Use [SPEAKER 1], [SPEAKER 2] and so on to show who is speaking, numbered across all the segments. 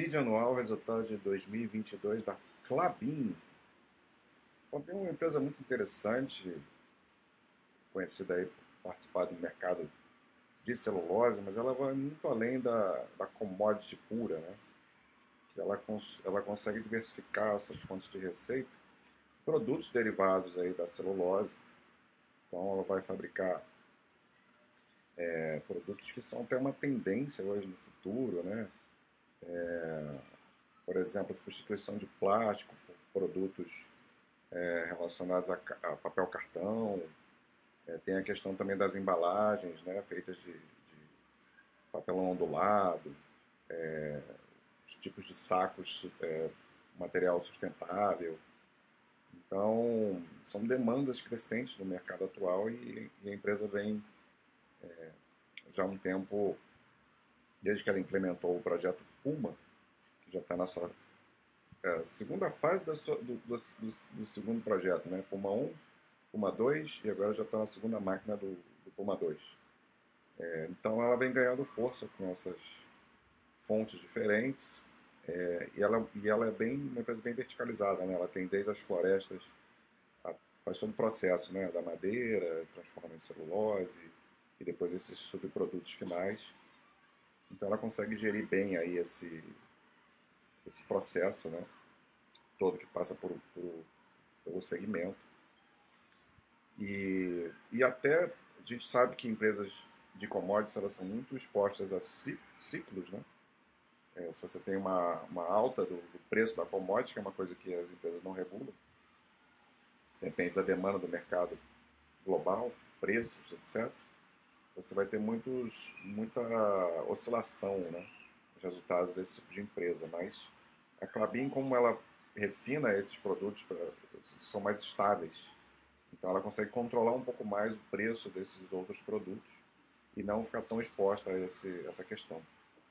[SPEAKER 1] Vídeo anual, resultado de 2022 da Clabin. Clabin é uma empresa muito interessante, conhecida aí por participar do mercado de celulose, mas ela vai muito além da, da commodity pura, né? Ela, cons ela consegue diversificar suas fontes de receita, produtos derivados aí da celulose. Então ela vai fabricar é, produtos que são até uma tendência hoje no futuro, né? É, por exemplo, substituição de plástico por produtos é, relacionados a, a, papel cartão. É, tem a questão também das embalagens, né, feitas de, de papelão ondulado, é, os tipos de sacos, é, material sustentável. Então, são demandas crescentes no mercado atual e, e a empresa vem é, já há um tempo, desde que ela implementou o projeto Puma, que já está na sua é, segunda fase sua, do, do, do, do, segundo projeto, né? Puma 1, Puma 2 e agora já está na segunda máquina do, Puma 2. É, então ela vem ganhando força com essas fontes diferentes é, e, ela, e ela é bem, uma empresa bem verticalizada, né? Ela tem desde as florestas, a, faz todo o processo, né? Da madeira, transforma em celulose e depois esses subprodutos finais. Então ela consegue gerir bem aí esse, esse processo, né? Todo que passa por, por pelo segmento. E, e até a gente sabe que empresas de commodities elas são muito expostas a ciclos, né? É, se você tem uma, uma alta do, do, preço da commodity, que é uma coisa que as empresas não regulam, isso depende da demanda do mercado global, preços, etc você vai ter muitos, muita oscilação né, nos resultados desse tipo de empresa. Mas a Clabin, como ela refina esses produtos, pra, são mais estáveis. Então ela consegue controlar um pouco mais o preço desses outros produtos e não ficar tão exposta a esse, essa questão.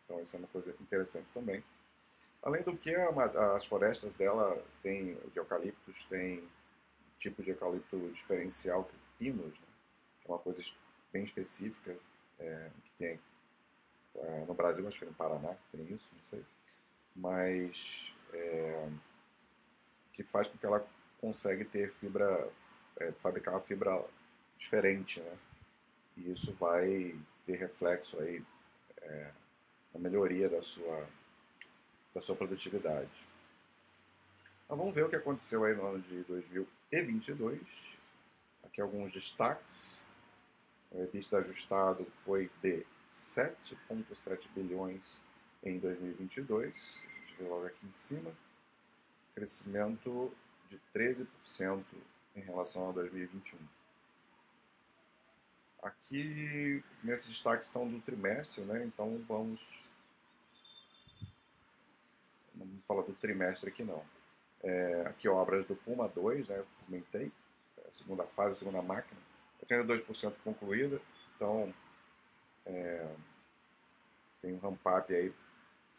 [SPEAKER 1] Então isso é uma coisa interessante também. Além do que, a, as florestas dela tem de eucaliptos, tem tipo de eucalipto diferencial, que pinos, né? que é uma coisa bem específica, é, que tem é, no Brasil, acho que no Paraná, tem isso, não sei, mas é, que faz com que ela consegue ter fibra, é, fabricar uma fibra diferente, né? E isso vai ter reflexo aí é, na melhoria da sua, da sua produtividade. Então, vamos ver o que aconteceu aí no ano de 2022. Aqui alguns destaques. O EBITDA ajustado foi de 7,7 bilhões em 2022. A gente vê logo aqui em cima. Crescimento de 13% em relação a 2021. Aqui, nesses destaques estão do trimestre, né? Então vamos. Não vou falar do trimestre aqui não. É, aqui obras do Puma 2, né? Comentei. A segunda fase, a segunda máquina 82% concluída, então é, tem um ramp-up aí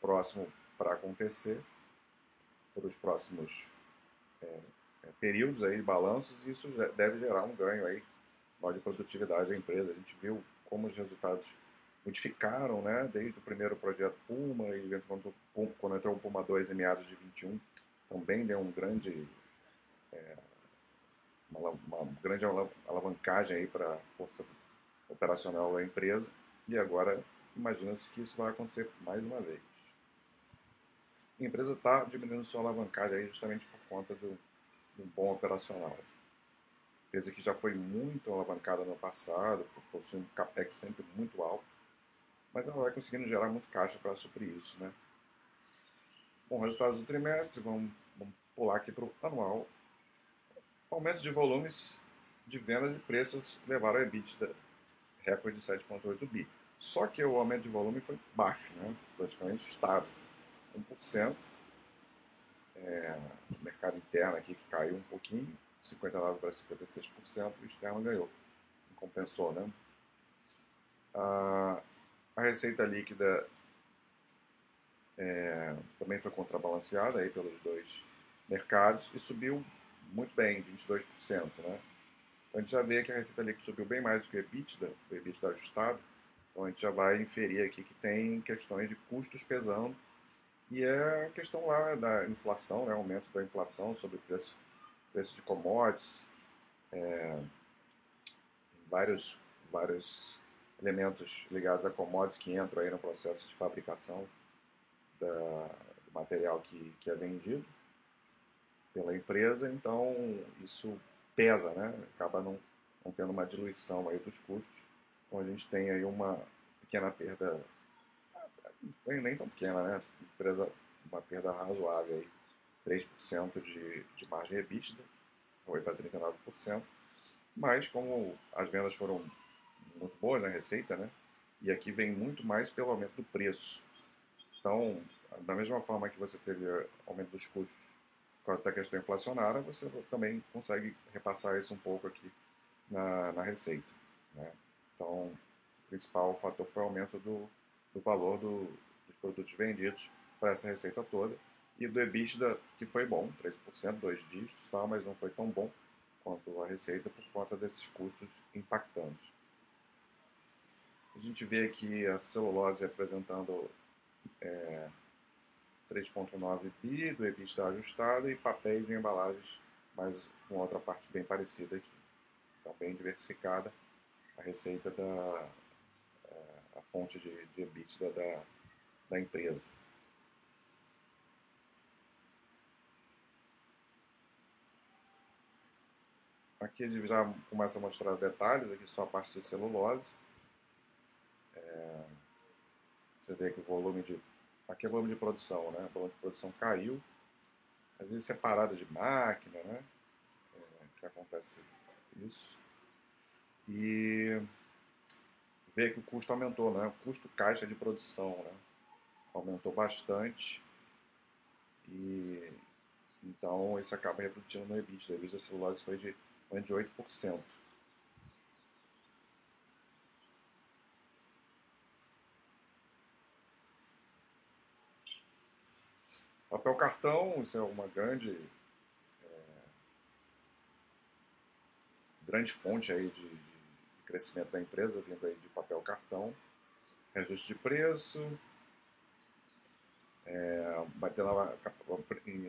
[SPEAKER 1] próximo para acontecer para os próximos é, é, períodos aí de balanços e isso deve gerar um ganho aí de produtividade da empresa. A gente viu como os resultados modificaram, né, desde o primeiro projeto Puma e quando, quando entrou o Puma 2 em meados de 21, também deu um grande é, uma, uma grande alavancagem aí para a força operacional da empresa e agora imagina-se que isso vai acontecer mais uma vez. A empresa está diminuindo sua alavancagem aí justamente por conta do, do bom operacional. A empresa que já foi muito alavancada no passado, possui um capex sempre muito alto, mas ela vai conseguindo gerar muito caixa para suprir isso, né? Bom, resultados do trimestre, vamos, vamos pular aqui para o anual. Aumento de volumes de vendas e preços levaram a EBITDA recorde de 7,8 bi. Só que o aumento de volume foi baixo, né? praticamente estável, 1%. É, o mercado interno aqui que caiu um pouquinho, 59% para 56%, o externo ganhou, compensou. Né? A, a receita líquida é, também foi contrabalanceada aí pelos dois mercados e subiu muito bem, 22%. Né? Então a gente já vê que a receita líquida subiu bem mais do que o EBITDA, o EBITDA ajustado. Então a gente já vai inferir aqui que tem questões de custos pesando E é a questão lá da inflação, né, aumento da inflação sobre o preço, preço de commodities, é, vários, vários elementos ligados a commodities que entram aí no processo de fabricação da, do material que, que é vendido pela empresa, então isso pesa, né? acaba não, não tendo uma diluição aí dos custos, então a gente tem aí uma pequena perda, nem tão pequena, né? Empresa, uma perda razoável aí, 3% de, de margem EBITDA, foi para 39%, mas como as vendas foram muito boas na né, receita, né? E aqui vem muito mais pelo aumento do preço. Então, da mesma forma que você teve aumento dos custos causa da questão inflacionária, você também consegue repassar isso um pouco aqui na, na receita. Né? Então, o principal fator foi o aumento do, do valor do, dos produtos vendidos para essa receita toda e do EBITDA, que foi bom, 13%, dois dígitos, tá? mas não foi tão bom quanto a receita por conta desses custos impactantes. A gente vê aqui a celulose apresentando é, 3,9 bi do EBITDA ajustado e papéis e embalagens, mas com outra parte bem parecida aqui. Então, bem diversificada a receita da é, a fonte de, de EBITDA da, da empresa. Aqui ele já começa a mostrar detalhes, aqui só a parte de celulose. É, você vê que o volume de. Aqui é o volume de produção, né? O volume de produção caiu. Às vezes separado de máquina, né? É, que acontece isso. E vê que o custo aumentou, né? O custo caixa de produção, né? Aumentou bastante. E então isso acaba refletindo no EBITDA. O EBITDA da celulose foi de 8%. Papel cartão, isso é uma grande é, grande fonte aí de, de, crescimento da empresa, vindo aí de papel cartão, reajuste de preço, é, lá,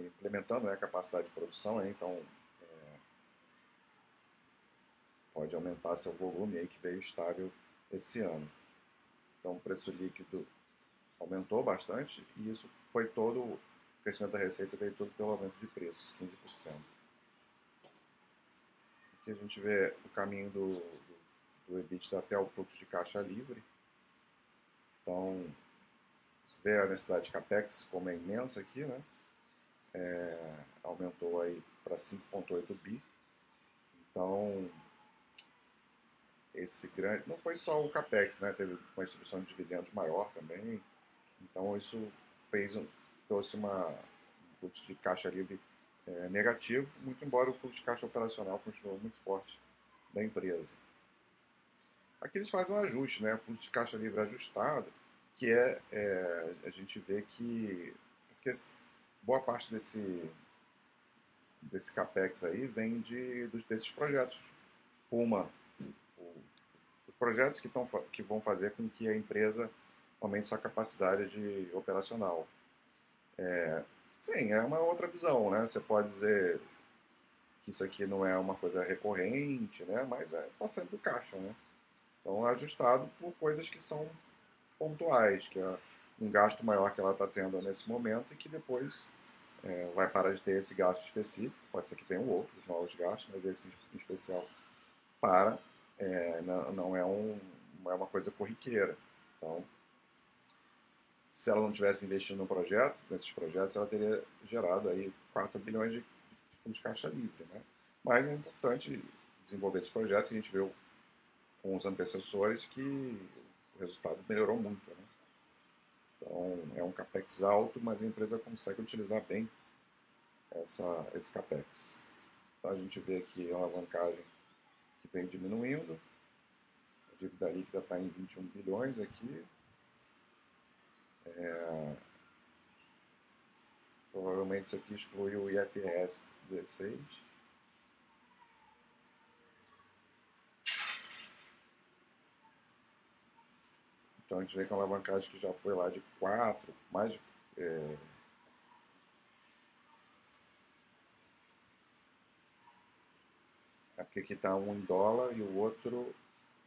[SPEAKER 1] implementando né, a capacidade de produção, então é, pode aumentar seu volume aí que veio estável esse ano. Então o preço líquido aumentou bastante e isso foi todo o crescimento da receita veio tudo pelo aumento de preços, 15%. Aqui a gente vê o caminho do, do, do EBITDA até o fluxo de caixa livre. Então, você vê a necessidade de capex, como é imensa aqui, né? É, aumentou aí para 5,8 bi. Então, esse grande. Não foi só o capex, né? Teve uma distribuição de dividendos maior também. Então, isso fez um, trouxe uma, um fluxo de caixa livre é, negativo, muito embora o fluxo de caixa operacional continue muito forte da empresa. Aqui eles fazem um ajuste, né? fluxo de caixa livre ajustado, que é, é a gente vê que porque boa parte desse desse capex aí vem de dos, desses projetos. Uma, o, os projetos que, tão, que vão fazer com que a empresa aumente sua capacidade de operacional. É, sim, é uma outra visão, né? Você pode dizer que isso aqui não é uma coisa recorrente, né? Mas é passando do caixa, né? Então, é ajustado por coisas que são pontuais, que é um gasto maior que ela está tendo nesse momento e que depois é, vai parar de ter esse gasto específico. Pode ser que tenham outros novos gastos, mas esse em especial para. É, não, não, é um, não é uma coisa corriqueira. Então, se ela não tivesse investido no projeto, nesses projetos, ela teria gerado aí 4 bilhões de de caixa livre. Né? Mas é importante desenvolver esses projetos e a gente viu com os antecessores que o resultado melhorou muito. Né? Então, é um capex alto, mas a empresa consegue utilizar bem essa, esse capex. Então, a gente vê aqui a alavancagem que vem diminuindo, a dívida líquida está em 21 bilhões aqui, é, provavelmente isso aqui exclui o IFRS 16. Então a gente vê que é uma alavancagem que já foi lá de 4, mais de. É, está um em dólar e o outro,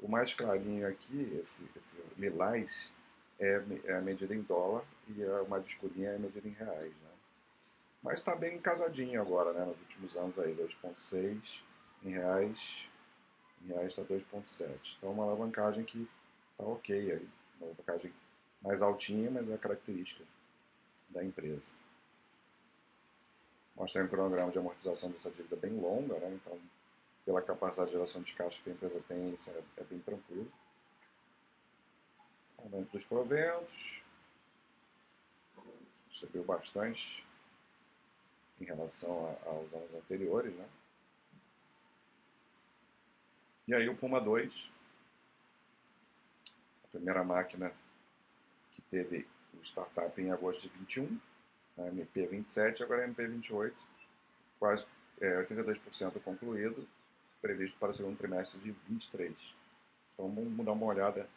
[SPEAKER 1] o mais clarinho aqui, esse, esse lilás, é, é a medida em dólar e a mais escurinha é medida em reais. Né? Mas está bem casadinho agora, né? nos últimos anos aí, 2,6 em reais, em reais está 2,7. Então uma alavancagem que está ok aí, uma alavancagem mais altinha, mas é a característica da empresa. Mostra um cronograma de amortização dessa dívida bem longa, né? então pela capacidade de geração de caixa que a empresa tem, isso é, é bem tranquilo. Aumento dos proventos, subiu bastante em relação aos anos anteriores. Né? E aí o Puma 2, a primeira máquina que teve o startup em agosto de 21, a MP27, agora a MP28, quase é, 82% concluído, previsto para o segundo trimestre de 23. Então vamos dar uma olhada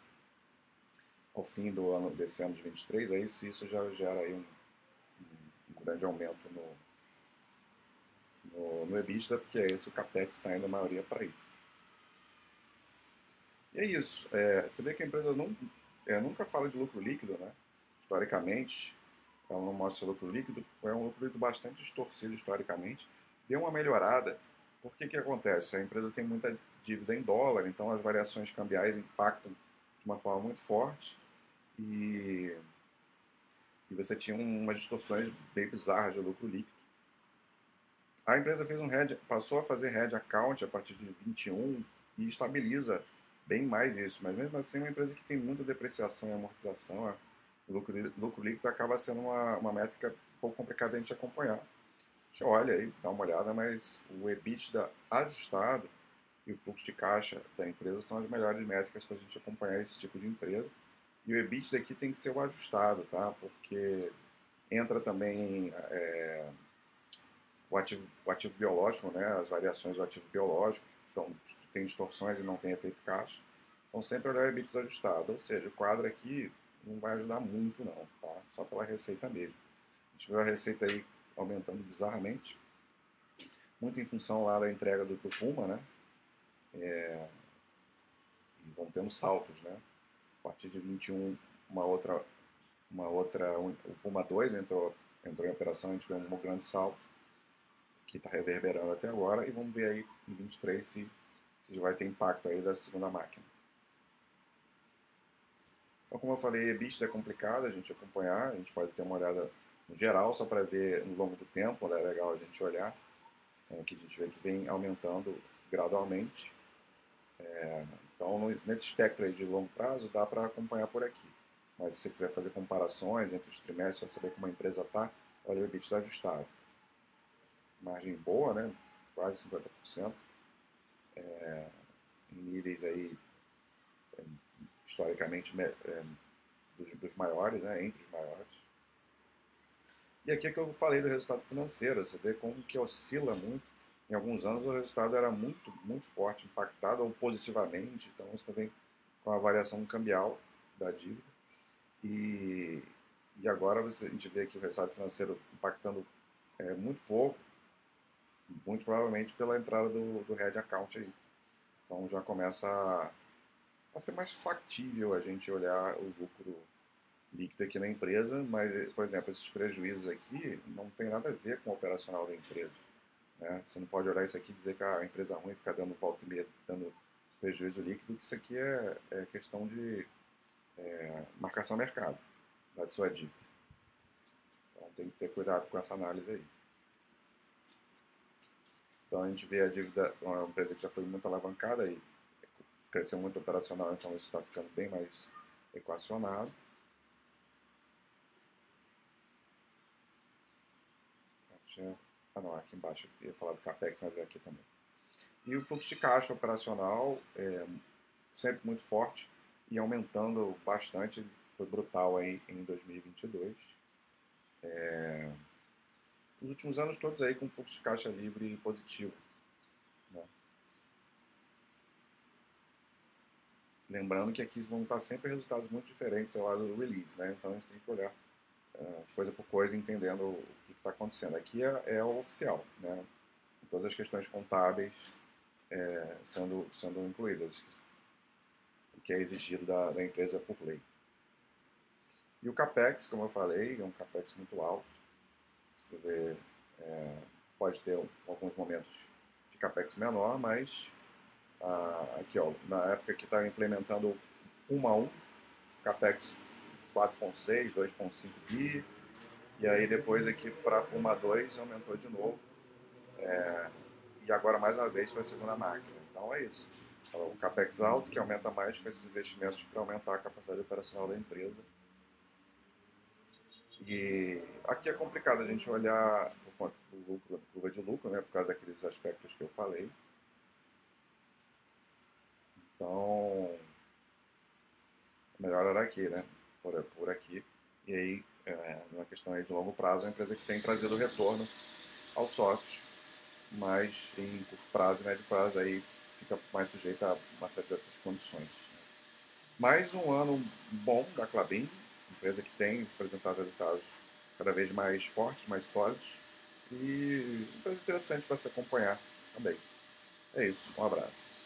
[SPEAKER 1] ao fim do ano desse ano de 23, aí se isso já gera aí um, um grande aumento no, no, no EBITDA, porque é o CAPEX está indo a maioria para aí. E é isso. É, você vê que a empresa não, é, nunca fala de lucro líquido, né? historicamente, ela não mostra lucro líquido, é um lucro líquido bastante distorcido historicamente. Deu uma melhorada por que, que acontece? A empresa tem muita dívida em dólar, então as variações cambiais impactam de uma forma muito forte e, e você tinha umas distorções bem bizarras de lucro líquido. A empresa fez um hedge, passou a fazer hedge account a partir de 21 e estabiliza bem mais isso, mas mesmo assim é uma empresa que tem muita depreciação e amortização, o lucro, lucro líquido acaba sendo uma, uma métrica um pouco complicada a gente acompanhar gente olha aí, dá uma olhada, mas o EBITDA ajustado e o fluxo de caixa da empresa são as melhores métricas para a gente acompanhar esse tipo de empresa. E o EBITDA aqui tem que ser o ajustado, tá? Porque entra também é, o, ativo, o ativo biológico, né? As variações do ativo biológico, então tem distorções e não tem efeito caixa. Então sempre olhar o EBITDA ajustado, ou seja, o quadro aqui não vai ajudar muito não, tá? Só pela receita mesmo. A gente viu a receita aí aumentando bizarramente, muito em função lá da entrega do, Puma, né? É, e vão tendo saltos, né? Partir de 21, uma outra, uma outra, o Puma 2 entrou, entrou em operação, a gente vê um grande salto que está reverberando até agora e vamos ver aí em 23 se, se vai ter impacto aí da segunda máquina. Então, como eu falei, EBITDA é complicado a gente acompanhar, a gente pode ter uma olhada no geral, só para ver no longo do tempo, né, é legal a gente olhar, é, que a gente vê que vem aumentando gradualmente. É, então, nesse espectro aí de longo prazo, dá para acompanhar por aqui. Mas se você quiser fazer comparações entre os trimestres, para saber como a empresa está, olha o EBITDA ajustado. Margem boa, né? quase 50%. É, em níveis aí, é, historicamente, é, dos, dos maiores, né? entre os maiores. E aqui é que eu falei do resultado financeiro, você vê como que oscila muito. Em alguns anos o resultado era muito, muito forte, impactado ou positivamente, então isso também com a variação cambial da dívida. E, e agora a gente vê que o resultado financeiro impactando é, muito pouco, muito provavelmente pela entrada do, do Red Account aí. Então já começa a, a ser mais factível a gente olhar o lucro líquido aqui na empresa, mas, por exemplo, esses prejuízos aqui não tem nada a ver com o operacional da empresa. Né? Você não pode olhar isso aqui e dizer que a empresa ruim fica dando volta e meia, dando prejuízo líquido, que isso aqui é, é questão de é, marcação mercado da sua dívida. Então tem que ter cuidado com essa análise aí. Então a gente vê a dívida, uma empresa que já foi muito alavancada e cresceu muito operacional, então isso está ficando bem mais equacionado. tinha. Ah, não, aqui embaixo eu ia falar do CAPEX, mas é aqui também. E o fluxo de caixa operacional é sempre muito forte e aumentando bastante, foi brutal aí em 2022. É, os últimos anos todos aí com fluxo de caixa livre positivo. Né? Lembrando que aqui vão estar sempre resultados muito diferentes lá do release, né? então a gente tem que olhar coisa por coisa, entendendo o que está acontecendo. Aqui é, é, o oficial, né? Todas as questões contábeis é, sendo, sendo incluídas, o que é exigido da, da empresa por lei. E o CAPEX, como eu falei, é um CAPEX muito alto. Você vê, é, pode ter alguns momentos de CAPEX menor, mas ah, aqui ó, na época que estava implementando 1 a 1, CAPEX 4.6, 2.5 bi, e aí depois aqui para 1 a 2 aumentou de novo. É, e agora mais uma vez para a segunda máquina. Então é isso. O CAPEX alto que aumenta mais com esses investimentos para aumentar a capacidade operacional da empresa. E aqui é complicado a gente olhar por conta do lucro, curva de lucro, né, por causa daqueles aspectos que eu falei. Então, é melhor olhar aqui, né? Por, por aqui. E aí, é, numa questão aí de longo prazo, é a empresa que tem trazido retorno aos sócios, mas em curto prazo e médio prazo aí fica mais sujeita a uma série de outras condições. Mais um ano bom da Clabin, empresa que tem apresentado resultados cada vez mais fortes, mais sólidos e empresa interessante para se acompanhar também. É isso, um abraço.